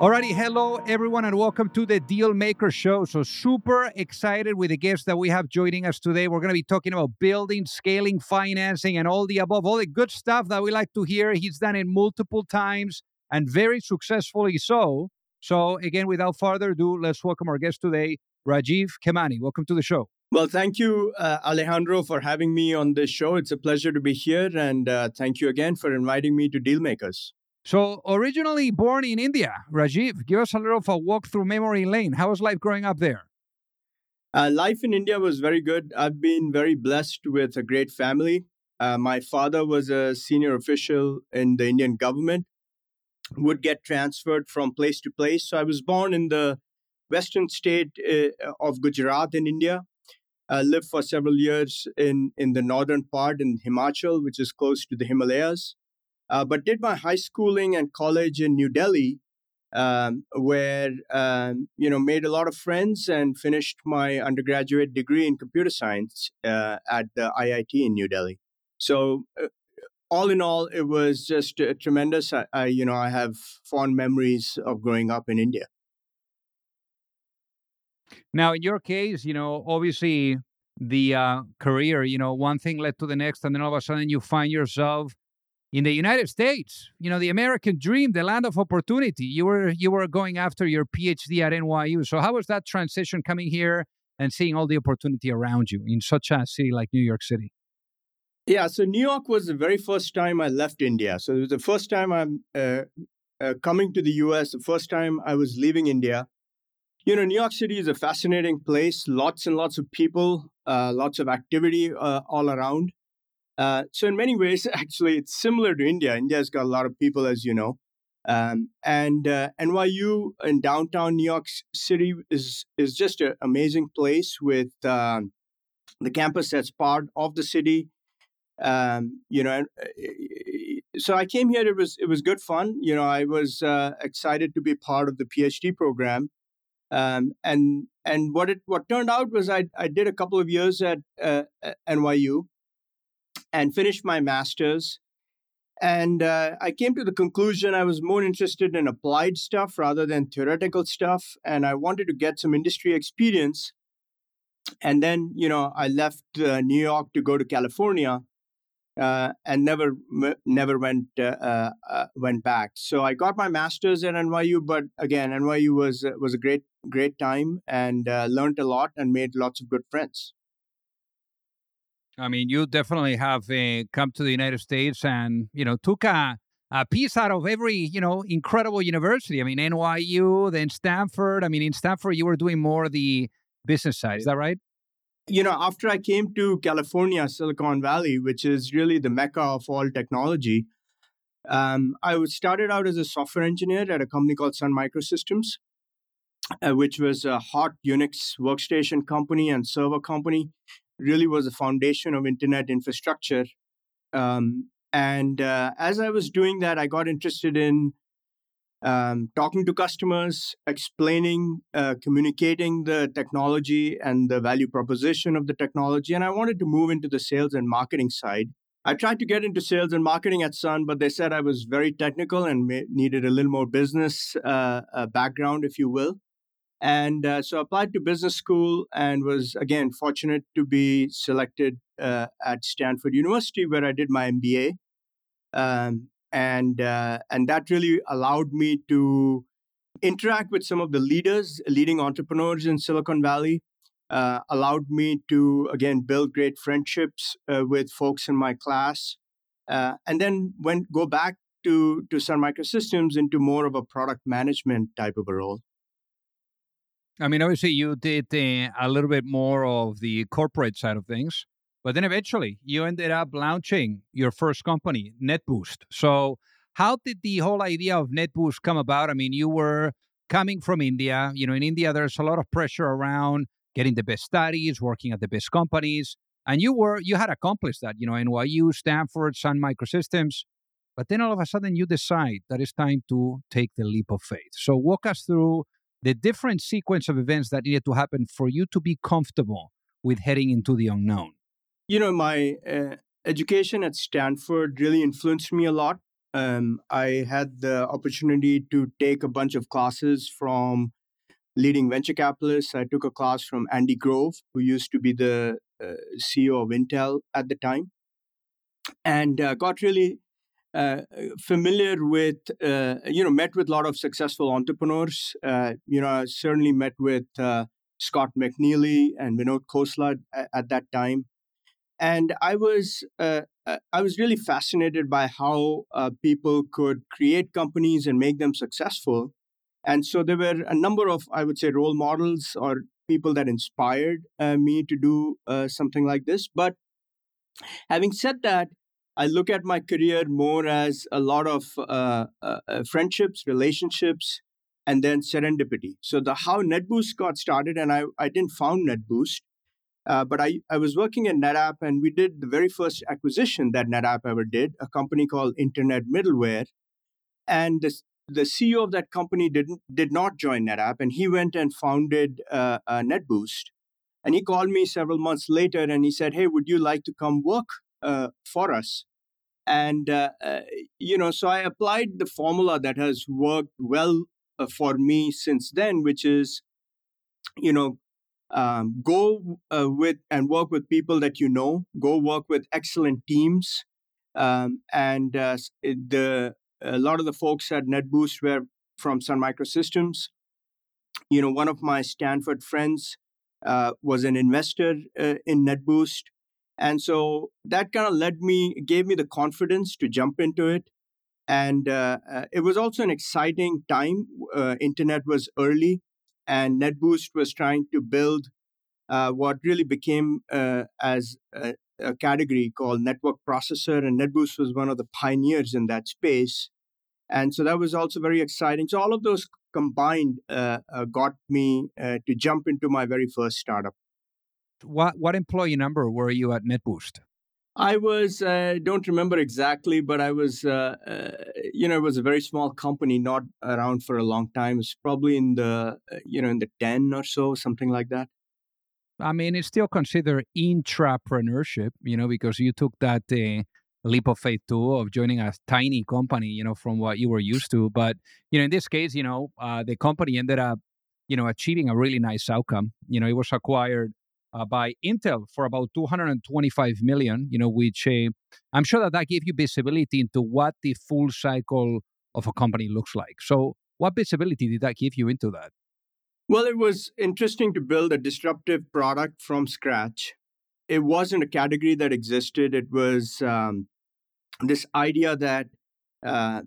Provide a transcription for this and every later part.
Alrighty, hello everyone, and welcome to the Deal Maker Show. So, super excited with the guests that we have joining us today. We're going to be talking about building, scaling, financing, and all the above, all the good stuff that we like to hear. He's done it multiple times and very successfully so. So, again, without further ado, let's welcome our guest today, Rajiv Khemani. Welcome to the show. Well, thank you, uh, Alejandro, for having me on this show. It's a pleasure to be here, and uh, thank you again for inviting me to Dealmakers. So, originally born in India, Rajiv, give us a little of a walk through memory lane. How was life growing up there? Uh, life in India was very good. I've been very blessed with a great family. Uh, my father was a senior official in the Indian government, would get transferred from place to place. So, I was born in the western state uh, of Gujarat in India. I lived for several years in, in the northern part in Himachal, which is close to the Himalayas uh, but did my high schooling and college in New Delhi, um, where um, you know made a lot of friends and finished my undergraduate degree in computer science uh, at the IIT in New Delhi. So. Uh, all in all, it was just tremendous. I, I, you know, I have fond memories of growing up in India. Now, in your case, you know, obviously the uh, career, you know, one thing led to the next, and then all of a sudden you find yourself in the United States, you know, the American dream, the land of opportunity. You were you were going after your PhD at NYU. So how was that transition coming here and seeing all the opportunity around you in such a city like New York City? Yeah, so New York was the very first time I left India. So it was the first time I'm uh, uh, coming to the US, the first time I was leaving India. You know, New York City is a fascinating place, lots and lots of people, uh, lots of activity uh, all around. Uh, so in many ways, actually, it's similar to India. India's got a lot of people, as you know. Um, and uh, NYU in downtown New York City is is just an amazing place with um, the campus that's part of the city. Um, you know, uh, so I came here. It was it was good fun. You know, I was uh, excited to be part of the PhD program. Um, and and what it what turned out was I I did a couple of years at uh, NYU, and finished my master's. And uh, I came to the conclusion I was more interested in applied stuff rather than theoretical stuff. And I wanted to get some industry experience. And then, you know, I left uh, New York to go to California uh, and never never went uh, uh, uh, went back. So I got my master's at NYU, but again, NYU was was a great great time and learned a lot and made lots of good friends. I mean, you definitely have uh, come to the United States and, you know, took a, a piece out of every, you know, incredible university. I mean, NYU, then Stanford. I mean, in Stanford, you were doing more the business side. Is that right? You know, after I came to California, Silicon Valley, which is really the mecca of all technology, um, I started out as a software engineer at a company called Sun Microsystems, uh, which was a hot Unix workstation company and server company really was the foundation of internet infrastructure. Um, and uh, as I was doing that, I got interested in um, talking to customers, explaining, uh, communicating the technology and the value proposition of the technology. And I wanted to move into the sales and marketing side. I tried to get into sales and marketing at Sun, but they said I was very technical and may- needed a little more business uh, uh background, if you will. And uh, so I applied to business school and was, again, fortunate to be selected uh, at Stanford University, where I did my MBA. Um, and, uh, and that really allowed me to interact with some of the leaders, leading entrepreneurs in Silicon Valley, uh, allowed me to, again, build great friendships uh, with folks in my class. Uh, and then went go back to, to Sun Microsystems into more of a product management type of a role. I mean, obviously, you did uh, a little bit more of the corporate side of things, but then eventually you ended up launching your first company, NetBoost. So, how did the whole idea of NetBoost come about? I mean, you were coming from India. You know, in India, there's a lot of pressure around getting the best studies, working at the best companies, and you were you had accomplished that. You know, NYU, Stanford, Sun Microsystems. but then all of a sudden you decide that it's time to take the leap of faith. So walk us through the different sequence of events that needed to happen for you to be comfortable with heading into the unknown. You know, my uh, education at Stanford really influenced me a lot. Um, I had the opportunity to take a bunch of classes from leading venture capitalists. I took a class from Andy Grove, who used to be the uh, CEO of Intel at the time, and uh, got really uh, familiar with, uh, you know, met with a lot of successful entrepreneurs. Uh, you know, I certainly met with uh, Scott McNealy and Vinod Khosla at, at that time and I was uh, uh, I was really fascinated by how uh, people could create companies and make them successful. And so there were a number of I would say role models or people that inspired uh, me to do uh, something like this. But having said that, I look at my career more as a lot of uh, friendships, relationships, and then serendipity. So the how NetBoost got started, and I I didn't found NetBoost. Uh, but I, I was working at NetApp and we did the very first acquisition that NetApp ever did, a company called Internet Middleware. And the, the CEO of that company didn't did not join NetApp, and he went and founded uh, uh, NetBoost. And he called me several months later and he said, "Hey, would you like to come work uh, for us?" And uh, uh, you know, so I applied the formula that has worked well for me since then, which is, you know, um, go uh, with and work with people that you know. Go work with excellent teams. Um, and uh, the a lot of the folks at netboost were from sun microsystems. You know one of my stanford friends uh, was an investor uh, in netboost and so that kind of led me gave me the confidence to jump into it and uh, uh, it was also an exciting time internet was early and NetBoost was trying to build uh, what really became uh, as a, a, category called network processor, and NetBoost was one of the pioneers in that space. And so that was also very exciting. So all of those combined uh, uh got me uh, to jump into my very first startup. What what employee number were you at NetBoost? I was uh, don't remember exactly, but I was uh, uh, you know it was a very small company, not around for a long time. It's probably in the uh, you know in the ten or so, something like that. I mean, it's still considered intrapreneurship, you know, because you took that uh, leap of faith too of joining a tiny company, you know, from what you were used to. But you know, in this case, you know, uh, the company ended up, you know, achieving a really nice outcome. You know, it was acquired uh, by Intel for about 225 million, you know, which uh, I'm sure that that gave you visibility into what the full cycle of a company looks like. So, what visibility did that give you into that? Well, it was interesting to build a disruptive product from scratch. It wasn't a category that existed. It was um, this idea that uh,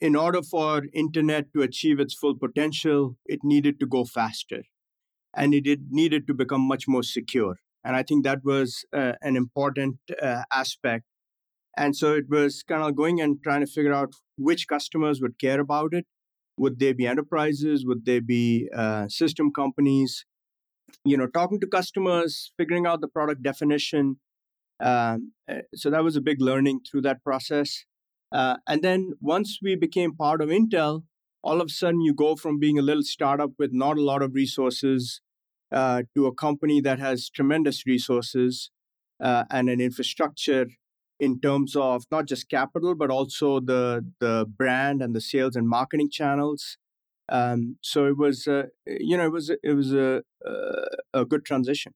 in order for internet to achieve its full potential, it needed to go faster and it needed to become much more secure. And I think that was uh, an important uh, aspect. And so it was kind of going and trying to figure out which customers would care about it. Would they be enterprises? Would they be uh, system companies? You know, talking to customers, figuring out the product definition. Um, eh, so that was a big learning through that process. Uh, and then once we became part of Intel, all of a sudden you go from being a little startup with not a lot of resources uh, to a company that has tremendous resources uh, and an infrastructure in terms of not just capital but also the the brand and the sales and marketing channels. Um, so it was, uh, you know, it was it was a a good transition.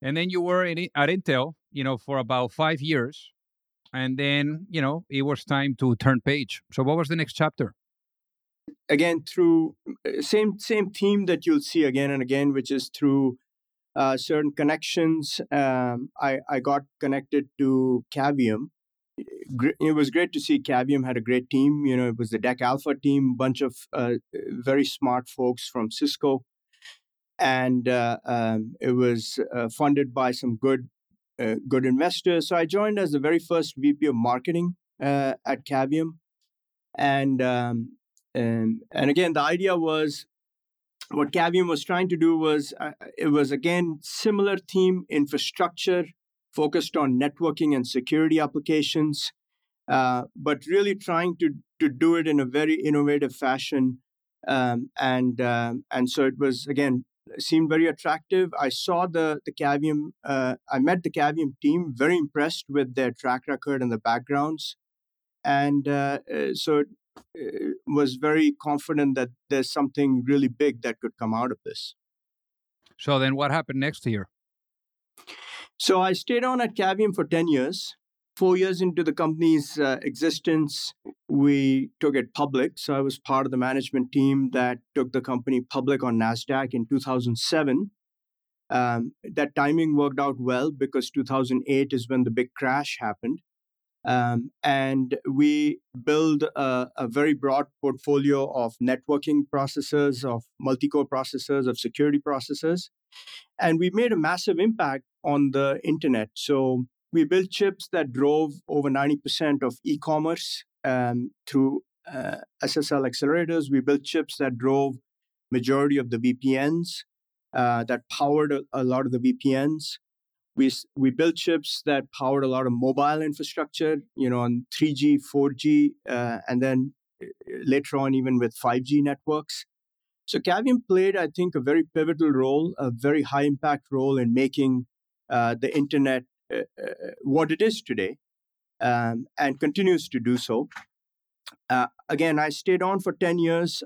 And then you were in, at Intel, you know, for about five years, and then you know it was time to turn page. So what was the next chapter? Again through uh, same same theme that you'll see again and again which is through uh, certain connections um, I, I got connected to cavium. It was great to see cavium had a great team you know it was the DEC Alpha team bunch of uh, very smart folks from cisco. And uh, um, it was uh, funded by some good uh, good investors. So i joined as the very first vp of marketing at cavium. And um, and and again the idea was what cavium was trying to do was uh, it was again similar theme infrastructure focused on networking and security applications uh, but really trying to to do it in a very innovative fashion. Um, and um, and so it was again seemed very attractive. I saw the the Cavium. Uh, I met the Cavium team. Very impressed with their track record and the backgrounds, and uh, uh so uh, was very confident that there's something really big that could come out of this. So then, what happened next year? So I stayed on at Cavium for ten years. Four years into the company's uh, existence, we took it public. So I was part of the management team that took the company public on Nasdaq in 2007. Um, that timing worked out well because 2008 is when the big crash happened. Um, and we build a, a, very broad portfolio of networking processors, of multi core processors, of security processors. And we made a massive impact on the internet. So we built chips that drove over 90% of e commerce um, through uh, SSL accelerators. We built chips that drove majority of the VPNs, uh, that powered a, a lot of the VPNs we we built chips that powered a lot of mobile infrastructure you know on 3g 4g uh, and then uh, later on even with 5g networks. So cavium played i think a very pivotal role a very high impact role in making uh, the internet uh, uh what it is today um, and continues to do so. Uh, again i stayed on for 10 years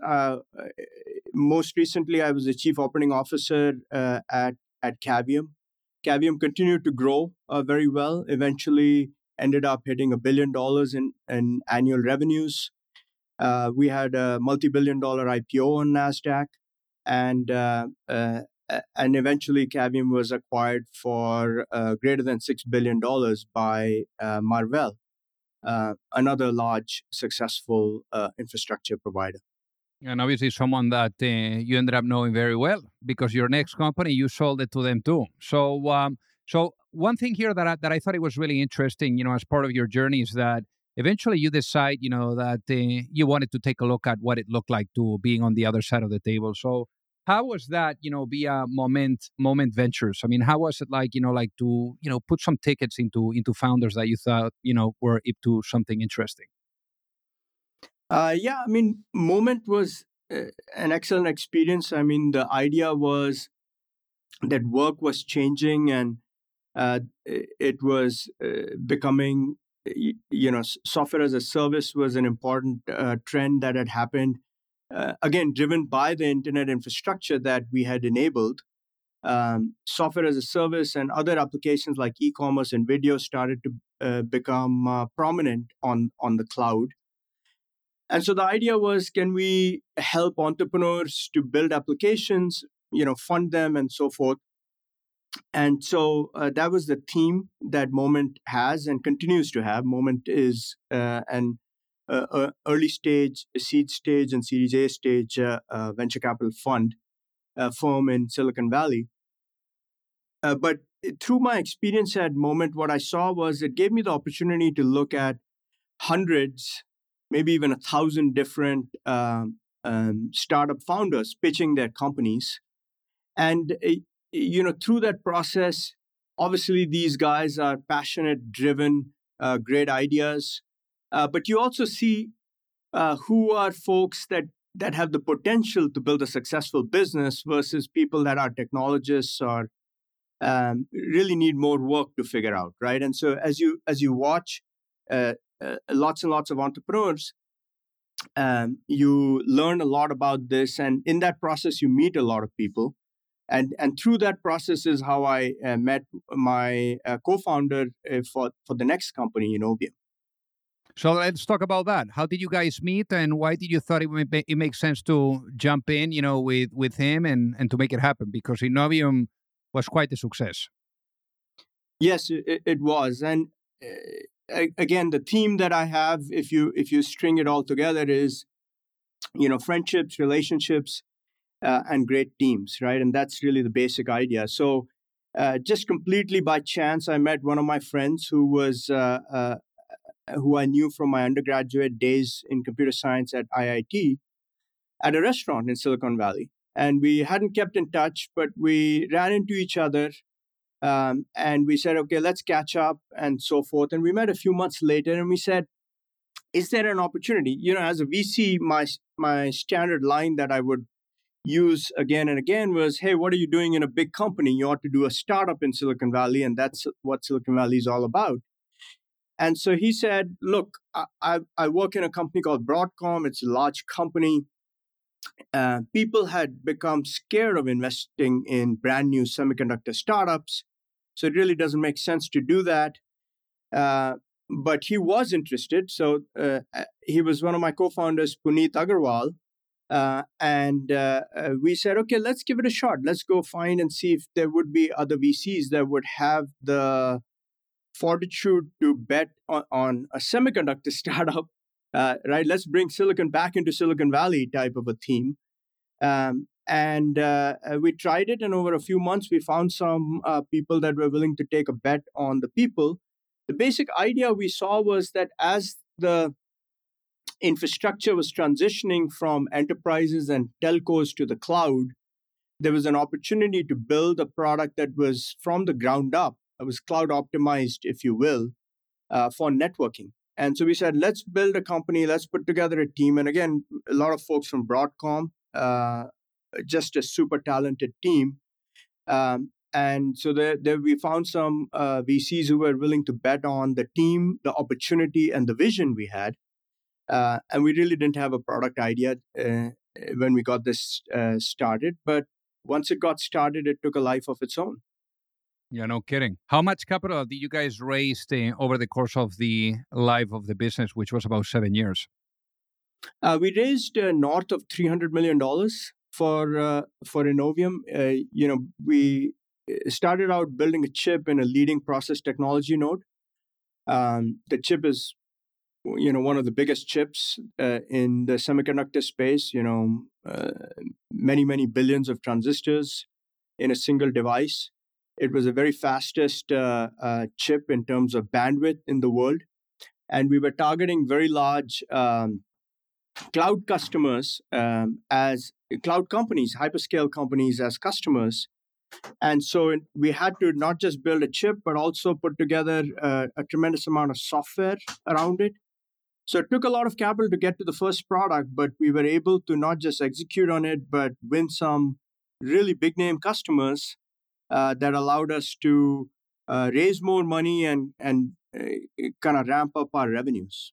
most recently i was the chief operating officer at at cavium Cavium continued to grow uh, very well, eventually ended up hitting a billion dollars in, in annual revenues. Uh, we had a multi billion dollar IPO on NASDAQ, and, uh, uh, and eventually Cavium was acquired for uh, greater than $6 billion by uh, Marvell, another large, successful infrastructure provider and obviously someone that uh, you ended up knowing very well because your next company you sold it to them too. So, um, so one thing here that I, that I thought it was really interesting, you know, as part of your journey is that eventually you decide, you know, that uh, you wanted to take a look at what it looked like to being on the other side of the table. So, how was that, you know, via Moment Moment Ventures? I mean, how was it like, you know, like to you know put some tickets into into founders that you thought you know were up to something interesting? Uh, yeah, I mean, Moment was uh, an excellent experience. I mean, the idea was that work was changing and uh, it was uh, becoming, you know, software as a service was an important uh, trend that had happened. Uh, again, driven by the internet infrastructure that we had enabled. Um, software as a service and other applications like e-commerce and video started to become prominent on on the cloud and so the idea was can we help entrepreneurs to build applications, you know, fund them and so forth. And so uh, that was the theme that Moment has and continues to have. Moment is uh, an uh, uh early stage, seed stage, and Series A stage uh, uh, venture capital fund firm in Silicon Valley. but through my experience at Moment, what I saw was it gave me the opportunity to look at hundreds maybe even a thousand different um, um, startup founders pitching their companies. And, uh, you know, through that process, obviously these guys are passionate, driven, uh, great ideas. Uh, but you also see uh, who are folks that that have the potential to build a successful business versus people that are technologists or um, really need more work to figure out, right? And so as you as you watch uh, lots and lots of entrepreneurs, um, you learn a lot about this, and in that process, you meet a lot of people. And, and through that process is how I uh, met my uh, co-founder uh, for, for the next company, Innovium. So let's talk about that. How did you guys meet, and why did you thought it it makes sense to jump in, you know, with with him and and to make it happen? Because Innovium was quite a success. Yes, it, it was, and uh, again, the theme that I have, if you if you string it all together, is you know friendships, relationships, uh, and great teams, right? And that's really the basic idea. So, uh, just completely by chance, I met one of my friends who was uh, uh who I knew from my undergraduate days in computer science at IIT at a restaurant in Silicon Valley. And we hadn't kept in touch, but we ran into each other um, and we said, okay, let's catch up and so forth. And we met a few months later and we said, is there an opportunity? You know, as a VC, my my standard line that I would use again and again was, "Hey, what are you doing in a big company? You ought to do a startup in Silicon Valley, and that's what Silicon Valley is all about." And so he said, "Look, I, I work in a company called Broadcom. It's a large company. Uh, people had become scared of investing in brand new semiconductor startups, so it really doesn't make sense to do that." Uh, but he was interested. So uh, uh, he was one of my co-founders, Puneet Agarwal, uh, and uh, uh, we said, okay, let's give it a shot. Let's go find and see if there would be other VCs that would have the fortitude to bet on, on a semiconductor startup. Right? Let's bring silicon back into Silicon Valley type of a theme. Um, and we tried it, and over a few months, we found some people that were willing to take a bet on the people the basic idea we saw was that as the infrastructure was transitioning from enterprises and telcos to the cloud, there was an opportunity to build a product that was from the ground up, it was cloud optimized, if you will, uh, for networking. And so we said, let's build a company, let's put together a team. And again, a lot of folks from Broadcom, uh, just a super talented team. Um, and so there, there we found some uh, VCs who were willing to bet on the team, the opportunity, and the vision we had. Uh, and we really didn't have a product idea uh, when we got this uh, started. But once it got started, it took a life of its own. Yeah, no kidding. How much capital did you guys raise uh, over the course of the life of the business, which was about seven years? Uh, we raised north of three hundred million for for Innovium. you know, we started out building a chip in a leading process technology node. Um, the chip is, you know, one of the biggest chips uh, in the semiconductor space. You know, uh, many many billions of transistors in a single device. It was the very fastest uh, uh, chip in terms of bandwidth in the world, and we were targeting very large um, cloud customers um, as cloud companies, hyperscale companies as customers and so we had to not just build a chip, but also put together uh, a tremendous amount of software around it. So it took a lot of capital to get to the first product, but we were able to not just execute on it, but win some really big name customers uh, that allowed us to uh, raise more money and and uh, kind of ramp up our revenues.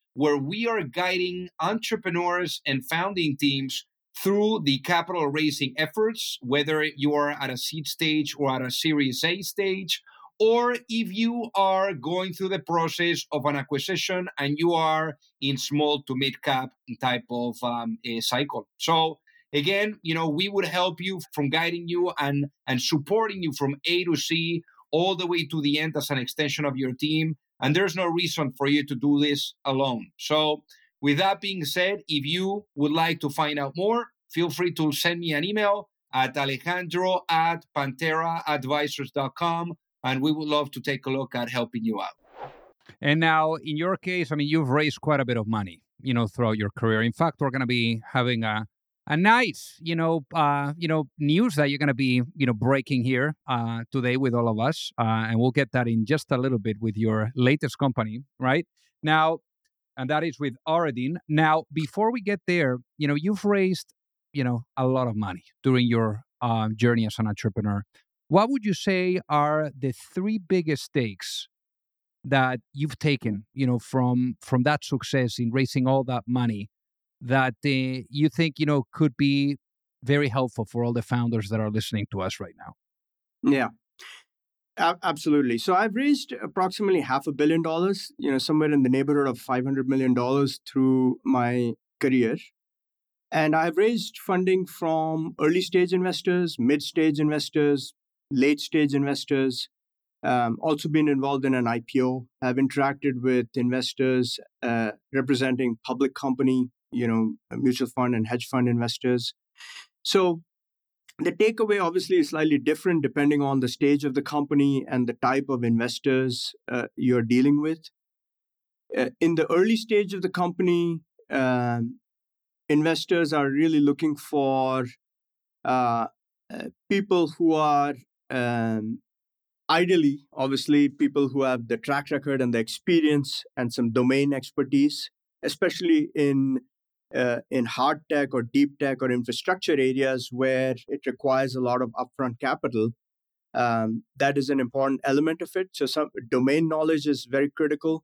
where we are guiding entrepreneurs and founding teams through the capital raising efforts, whether you are at a seed stage or at a Series A stage, or if you are going through the process of an acquisition and you are in small to mid cap type of um, cycle. So again, you know, we would help you from guiding you and and supporting you from A to C all the way to the end as an extension of your team. And there's no reason for you to do this alone. So with that being said, if you would like to find out more, feel free to send me an email at alejandro at pantheraadvisors.com and we would love to take a look at helping you out. And now, in your case, I mean, you've raised quite a bit of money, you know, throughout your career. In fact, we're going to be having a a nice, you know, uh, you know, news that you're going to be, you know, breaking here uh, today with all of us, uh, and we'll get that in just a little bit with your latest company, right? Now, and that is with Auradine. Now, before we get there, you know, you've raised, you know, a lot of money during your um, journey as an entrepreneur. What would you say are the three biggest stakes that you've taken, you know, from from that success in raising all that money? That uh, you think you know could be very helpful for all the founders that are listening to us right now? Yeah. Absolutely. So I've raised approximately half a billion dollars, you know, somewhere in the neighborhood of 500 million dollars through my career. And I've raised funding from early stage investors, mid stage investors, late stage investors, um, also been involved in an IPO. I've interacted with investors uh, representing public company, you know, mutual fund and hedge fund investors. So the takeaway obviously is slightly different depending on the stage of the company and the type of investors uh, you're dealing with. Uh, in the early stage of the company, um, investors are really looking for uh, uh people who are um, ideally, obviously, people who have the track record and the experience and some domain expertise, especially in uh, in hard tech or deep tech or infrastructure areas where it requires a lot of upfront capital. Um, that is an important element of it. So, some domain knowledge is very critical.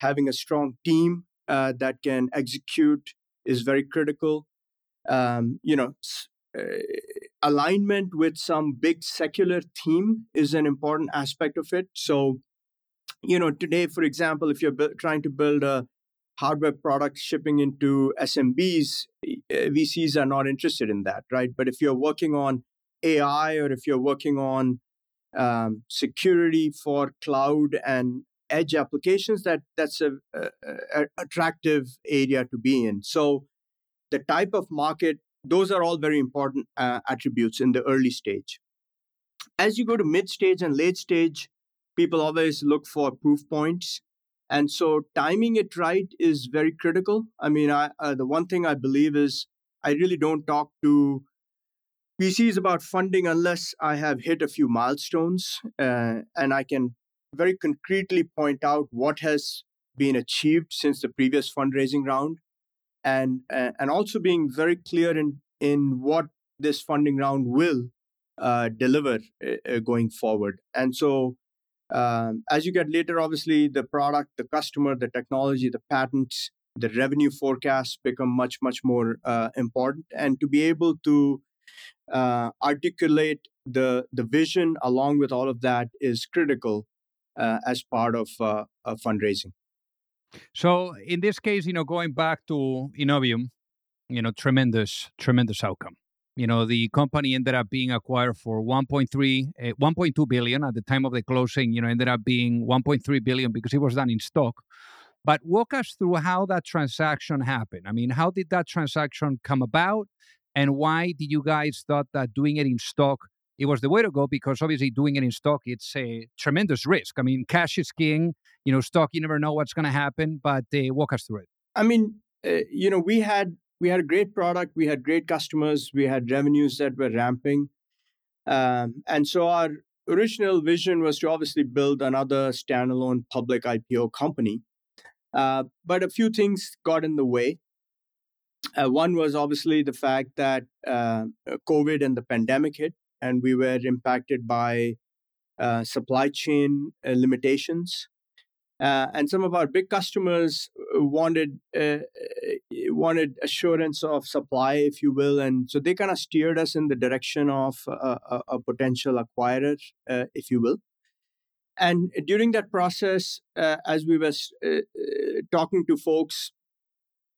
Having a strong team uh, that can execute is very critical. Um, you know, uh, alignment with some big secular theme is an important aspect of it. So, you know, today, for example, if you're trying to build a hardware products shipping into SMBs, VCs are not interested in that, right? But if you're working on AI or if you're working on um, security for cloud and edge applications, that that's a, a, a attractive area to be in. So the type of market those are all very important uh, attributes in the early stage. As you go to mid stage and late stage, people always look for proof points. And so timing it right is very critical. I mean, I, uh, the one thing I believe is I really don't talk to VCs about funding unless I have hit a few milestones uh, and I can very concretely point out what has been achieved since the previous fundraising round and and also being very clear in in what this funding round will uh, deliver uh, going forward. And so, um, as you get later, obviously the product, the customer, the technology, the patents, the revenue forecasts become much much more uh, important. And to be able to uh, articulate the the vision along with all of that is critical uh, as part of uh, fundraising. So in this case, you know, going back to Innovium, you know, tremendous, tremendous outcome. You know, the company ended up being acquired for 1.3, uh, eh, 1.2 billion at the time of the closing. You know, ended up being 1.3 billion because it was done in stock. But walk us through how that transaction happened. I mean, how did that transaction come about, and why did you guys thought that doing it in stock it was the way to go because obviously doing it in stock it's a tremendous risk. I mean, cash is king. You know, stock you never know what's going to happen. But uh, walk us through it. I mean, uh, you know, we had we had a great product, we had great customers, we had revenues that were ramping, um, and so our original vision was to obviously build another standalone public IPO company. Uh, but a few things got in the way. Uh, one was obviously the fact that uh, COVID and the pandemic hit, and we were impacted by uh, supply chain uh, limitations. Uh, and some of our big customers uh, wanted uh, wanted assurance of supply, if you will, and so they kind of steered us in the direction of a, a, a potential acquirer, if you will. And during that process, as we were talking to folks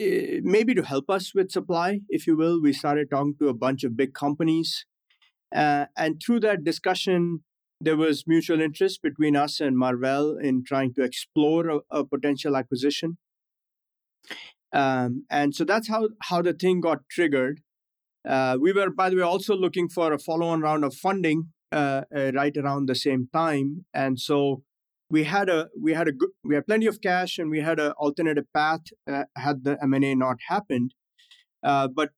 maybe to help us with supply, if you will. We started talking to a bunch of big companies uh, and through that discussion, there was mutual interest between us and Marvell in trying to explore a, a potential acquisition. Um, and so that's how, how the thing got triggered. Uh, we were, by the way, also looking for a follow on round of funding uh, uh, right around the same time. And so we had a we had a good we had plenty of cash and we had an alternative path uh, had the M&A not happened. Uh, but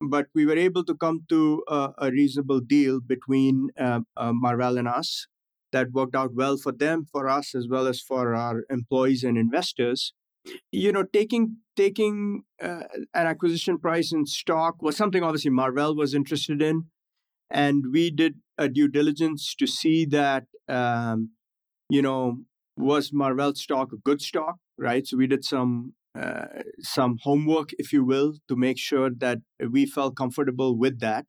but we were able to come to a, a reasonable deal between uh, uh, Marvell and us that worked out well for them, for us, as well as for our employees and investors. You know, taking taking uh, an acquisition price in stock was something obviously Marvell was interested in, and we did a due diligence to see that um, you know was Marvell stock a good stock, right? So we did some uh, some homework, if you will, to make sure that we felt comfortable with that.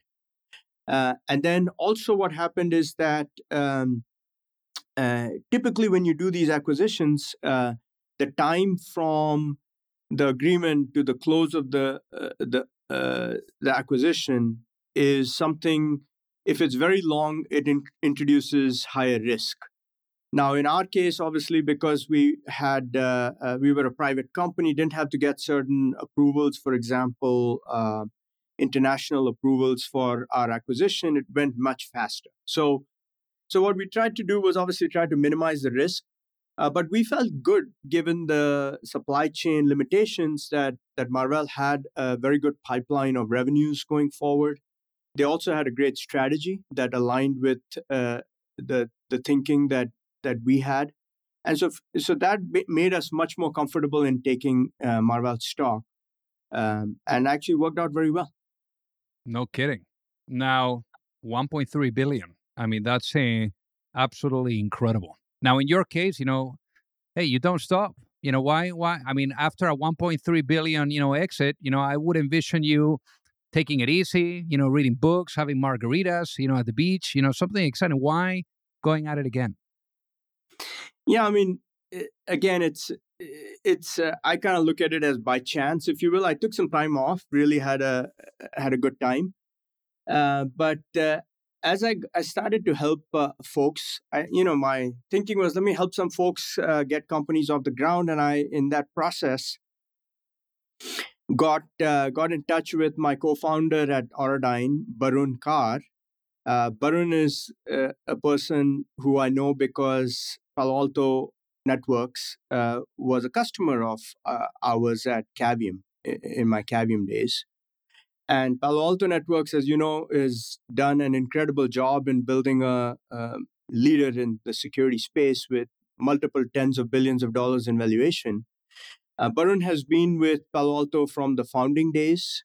Uh, and then also, what happened is that um, uh, typically when you do these acquisitions, uh, the time from the agreement to the close of the uh, the the acquisition is something. If it's very long, it in- introduces higher risk. Now, in our case, obviously, because we had uh, uh, we were a private company, didn't have to get certain approvals. For example, uh, international approvals for our acquisition. It went much faster. So, so what we tried to do was obviously try to minimize the risk, uh, but we felt good given the supply chain limitations that that Marvell had a very good pipeline of revenues going forward. They also had a great strategy that aligned with uh, the the thinking that that we had. And so, so that made us much more comfortable in taking uh, Marvell stock um, and actually worked out very well. No kidding. Now, 1.3 billion. I mean, that's a, absolutely incredible. Now, in your case, you know, hey, you don't stop. You know, why? Why? I mean, after a 1.3 billion, you know, exit, you know, I would envision you taking it easy, you know, reading books, having margaritas, you know, at the beach, you know, something exciting. Why going at it again? Yeah, I mean, eh, again, it's eh, it's uh, I kind of look at it as by chance, if you will. I took some time off, really had a had a good time, uh, but uh, as I I started to help uh, folks, I, you know, my thinking was let me help some folks uh, get companies off the ground, and I in that process got uh, got in touch with my co-founder at Auradine, Barun Kar. Barun is a person who I know because Palo Alto Networks uh, was a customer of uh, ours at Cavium in my Cavium days. And Palo Alto Networks, as you know, has done an incredible job in building a, a leader in the security space with multiple tens of billions of dollars in valuation. Uh, Barun has been with Palo Alto from the founding days.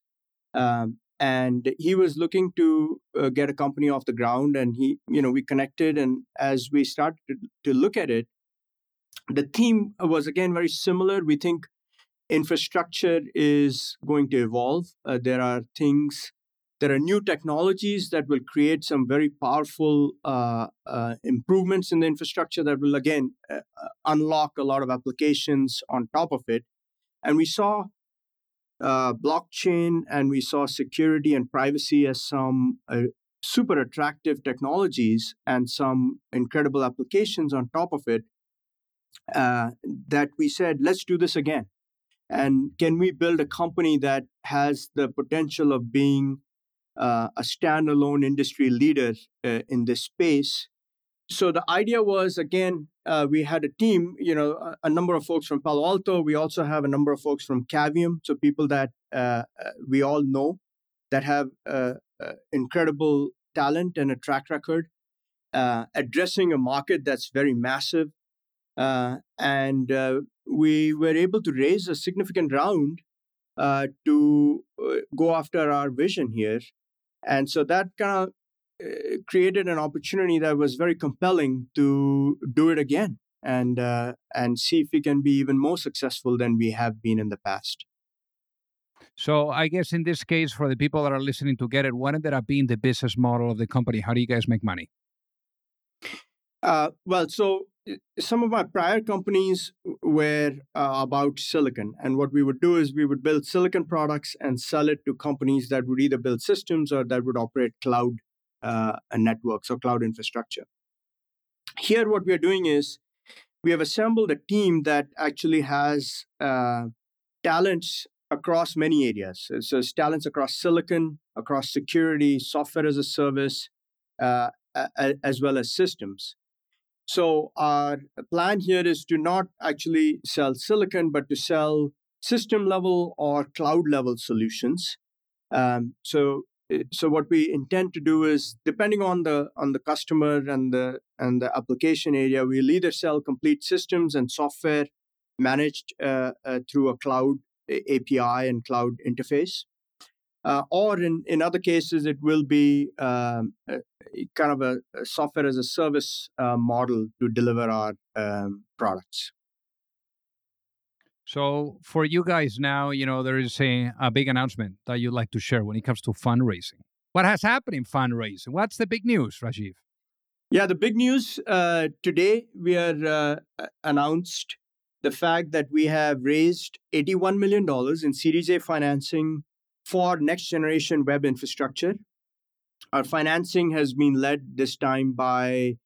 Um, and he was looking to uh, get a company off the ground and he you know we connected and as we started to, look at it the theme was again very similar. We think infrastructure is going to evolve. Uh, there are things there are new technologies that will create some very powerful uh, uh improvements in the infrastructure that will again uh, uh, unlock a lot of applications on top of it. And we saw uh, blockchain and we saw security and privacy as some uh, super attractive technologies and some incredible applications on top of it uh, that we said, let's do this again. And can we build a company that has the potential of being uh, a standalone industry leader uh, in this space so the idea was again uh, we had a team you know a, a, number of folks from palo alto. We also have a number of folks from cavium so people that uh, uh we all know that have uh, uh, incredible talent and a track record uh, addressing a market that's very massive. And we were able to raise a significant round to go after our vision here. And so that kind of created an opportunity that was very compelling to do it again and uh, and see if we can be even more successful than we have been in the past. So I guess in this case, for the people that are listening to get it, what ended up being the business model of the company? How do you guys make money? Uh, well, so uh, some of my prior companies were uh, about silicon, and what we would do is we would build silicon products and sell it to companies that would either build systems or that would operate cloud uh, networks or cloud infrastructure. Here, what we are doing is we have assembled a team that actually has uh, talents across many areas. So, it's talents across silicon, across security, software as a service, uh, as well as systems. So, our plan here is to not actually sell silicon, but to sell system level or cloud level solutions. Um, so, so what we intend to do is depending on the on the customer and the and the application area we'll either sell complete systems and software managed uh, uh, through a cloud api and cloud interface. Uh, or in, in other cases it will be um, kind of a, a, software as a service uh, model to deliver our um, products So for you guys now, you know, there is a, a big announcement that you'd like to share when it comes to fundraising. What has happened in fundraising? What's the big news, Rajiv? Yeah, the big news uh, today we are uh, announced the fact that we have raised $81 million in Series A financing for next generation web infrastructure. Our financing has been led this time by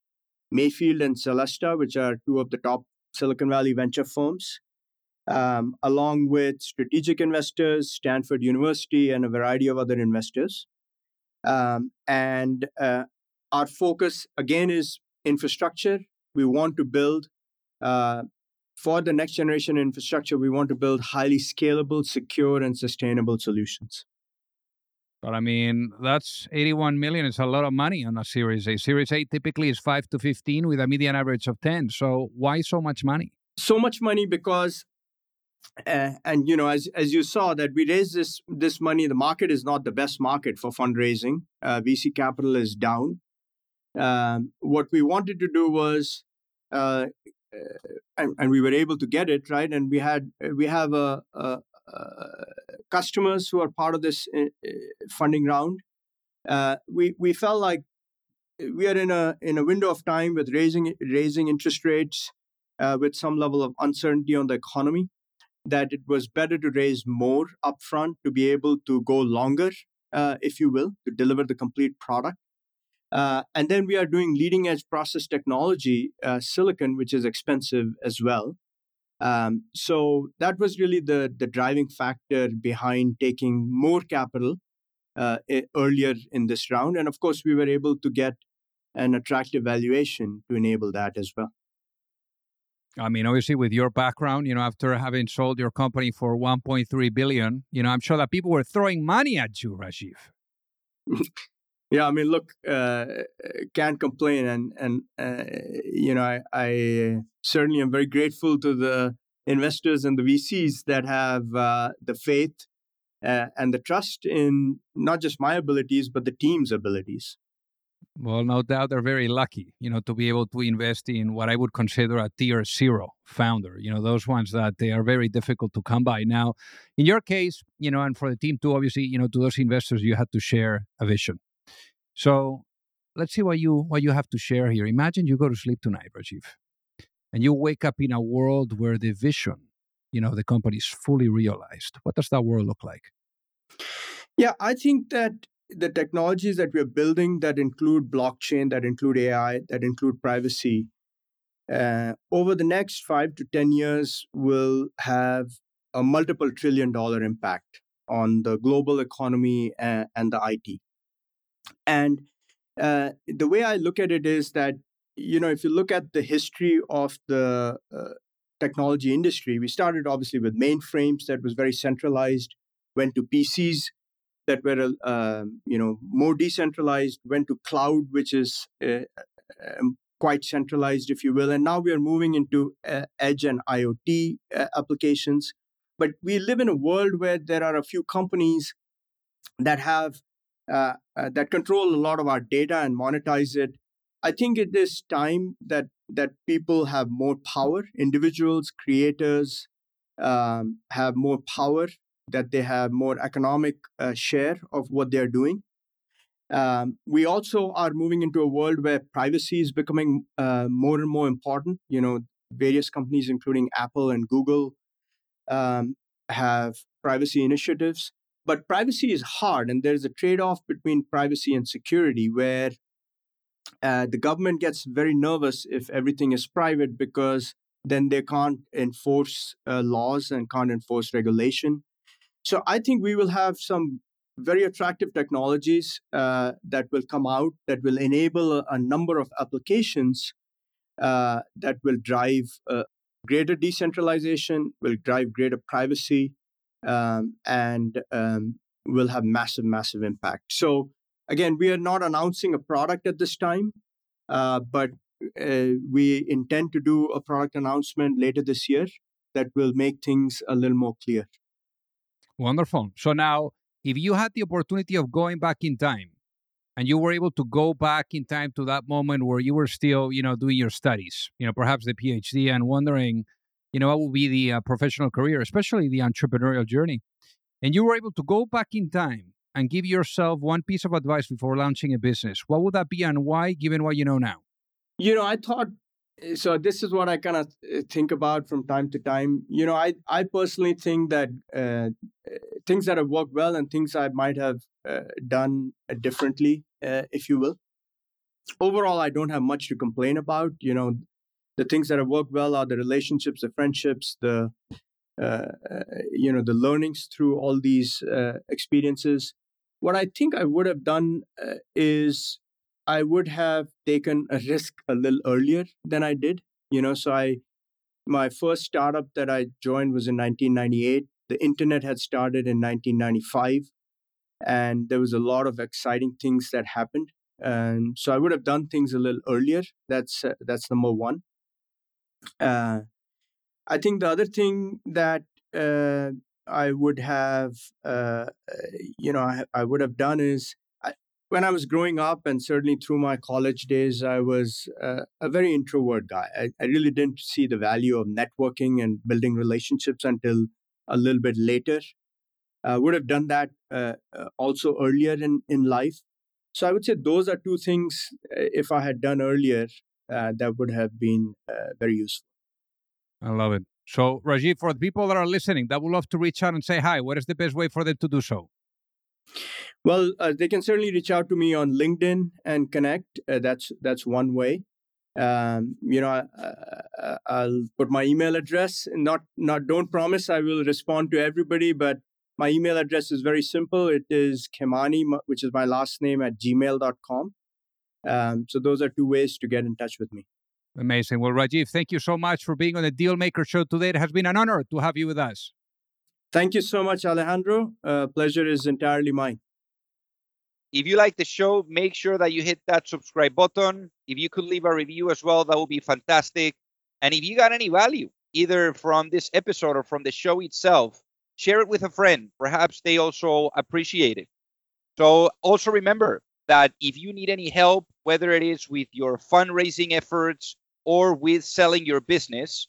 Mayfield and Celesta, which are two of the top Silicon Valley venture firms um, along with strategic investors, Stanford University, and a variety of other investors. Um, and uh, our focus again is infrastructure. We want to build uh, for the next generation infrastructure. We want to build highly scalable, secure, and sustainable solutions. But I mean, that's 81 million. It's a lot of money on a Series A. Series A typically is 5 to 15 with a median average of 10. So why so much money? So much money because uh, and you know as as you saw that we raised this this money the market is not the best market for fundraising. Uh, vc capital is down. Um, what we wanted to do was uh, uh and, and, we were able to get it right? And we had we have a, a, a customers who are part of this uh, funding round. Uh, we we felt like we are in a in a window of time with raising raising interest rates with some level of uncertainty on the economy that it was better to raise more upfront to be able to go longer, uh, if you will, to deliver the complete product. Uh, and then we are doing leading edge process technology, uh, silicon, which is expensive as well. Um, so that was really the, the driving factor behind taking more capital uh, earlier in this round. And of course, we were able to get an attractive valuation to enable that as well. I mean, obviously, with your background, you know, after having sold your company for 1.3 billion, you know, I'm sure that people were throwing money at you, Rajiv. yeah, I mean, look, uh, can't complain, and and uh, you know, I, I, certainly am very grateful to the investors and the VCs that have uh, the faith uh, and the trust in not just my abilities but the team's abilities. Well, no doubt they're very lucky, you know, to be able to invest in what I would consider a tier zero founder, you know, those ones that they are very difficult to come by. Now, in your case, you know, and for the team too, obviously, you know, to those investors, you had to share a vision. So let's see what you what you have to share here. Imagine you go to sleep tonight, Rajiv, and you wake up in a world where the vision, you know, the company is fully realized. What does that world look like? Yeah, I think that the technologies that we're building that include blockchain, that include AI, that include privacy, uh, over the next five to 10 years will have a multiple trillion dollar impact on the global economy and, and the IT. And uh, the way I look at it is that, you know, if you look at the history of the uh, technology industry, we started obviously with mainframes that was very centralized, went to PCs that were uh, you know more decentralized went to cloud which is uh, um, quite centralized if you will and now we are moving into uh, edge and iot uh, applications. But we live in a world where there are a few companies that have uh, uh, that control a lot of our data and monetize it. I think it is time that that people have more power. Individuals creators um, have more power that they have more economic uh, share of what they're doing. Um, we also are moving into a world where privacy is becoming uh, more and more important. You know, various companies, including Apple and Google, um, have privacy initiatives. But privacy is hard, and there's a trade off between privacy and security where uh, the government gets very nervous if everything is private because then they can't enforce uh, laws and can't enforce regulation. So I think we will have some very attractive technologies uh, that will come out that will enable a, number of applications uh, that will drive uh, greater decentralization, will drive greater privacy, um, and um, will have massive, massive impact. So again, we are not announcing a product at this time, uh, but uh, we intend to do a product announcement later this year that will make things a little more clear. Wonderful. So now, if you had the opportunity of going back in time and you were able to go back in time to that moment where you were still, you know, doing your studies, you know, perhaps the PhD and wondering, you know, what will be the uh, professional career, especially the entrepreneurial journey. And you were able to go back in time and give yourself one piece of advice before launching a business, what would that be and why, given what you know now? You know, I thought so. This is what I kind of eh, think about from time to time. You know, I I personally think that uh, things that have worked well and things I might have uh, done differently, uh, if you will. Overall, I don't have much to complain about. You know, the things that have worked well are the relationships, the friendships, the you know the learnings through all these experiences what i think i would have done is i would have taken a risk a little earlier than i did you know so i my first startup that i joined was in 1998 the internet had started in 1995 and there was a lot of exciting things that happened and so i would have done things a little earlier. That's uh, that's number one. Uh, I think the other thing that uh, I would have, uh, you know, I, I, would have done is when I was growing up, and certainly through my college days, I was uh, a very introvert guy. I, I, really didn't see the value of networking and building relationships until a little bit later. I would have done that uh, uh, also earlier in, in life. So I would say those are two things, if I had done earlier, that would have been very useful. I love it. So, Rajiv, for the people that are listening that would love to reach out and say hi, what is the best way for them to do so? Well, uh, they can certainly reach out to me on LinkedIn and connect. Uh, that's that's one way. Um, you know, I, will put my email address. Not not don't promise I will respond to everybody, but my email address is very simple. It is Khemani, which is my last name at gmail.com. Um, so those are two ways to get in touch with me. Amazing. Well, Rajiv, thank you so much for being on the Dealmaker Show today. It has been an honor to have you with us. Thank you so much, Alejandro. Uh, pleasure is entirely mine. If you like the show, make sure that you hit that subscribe button. If you could leave a review as well, that would be fantastic. And if you got any value, either from this episode or from the show itself, share it with a friend. Perhaps they also appreciate it. So also remember that if you need any help, whether it is with your fundraising efforts or with selling your business,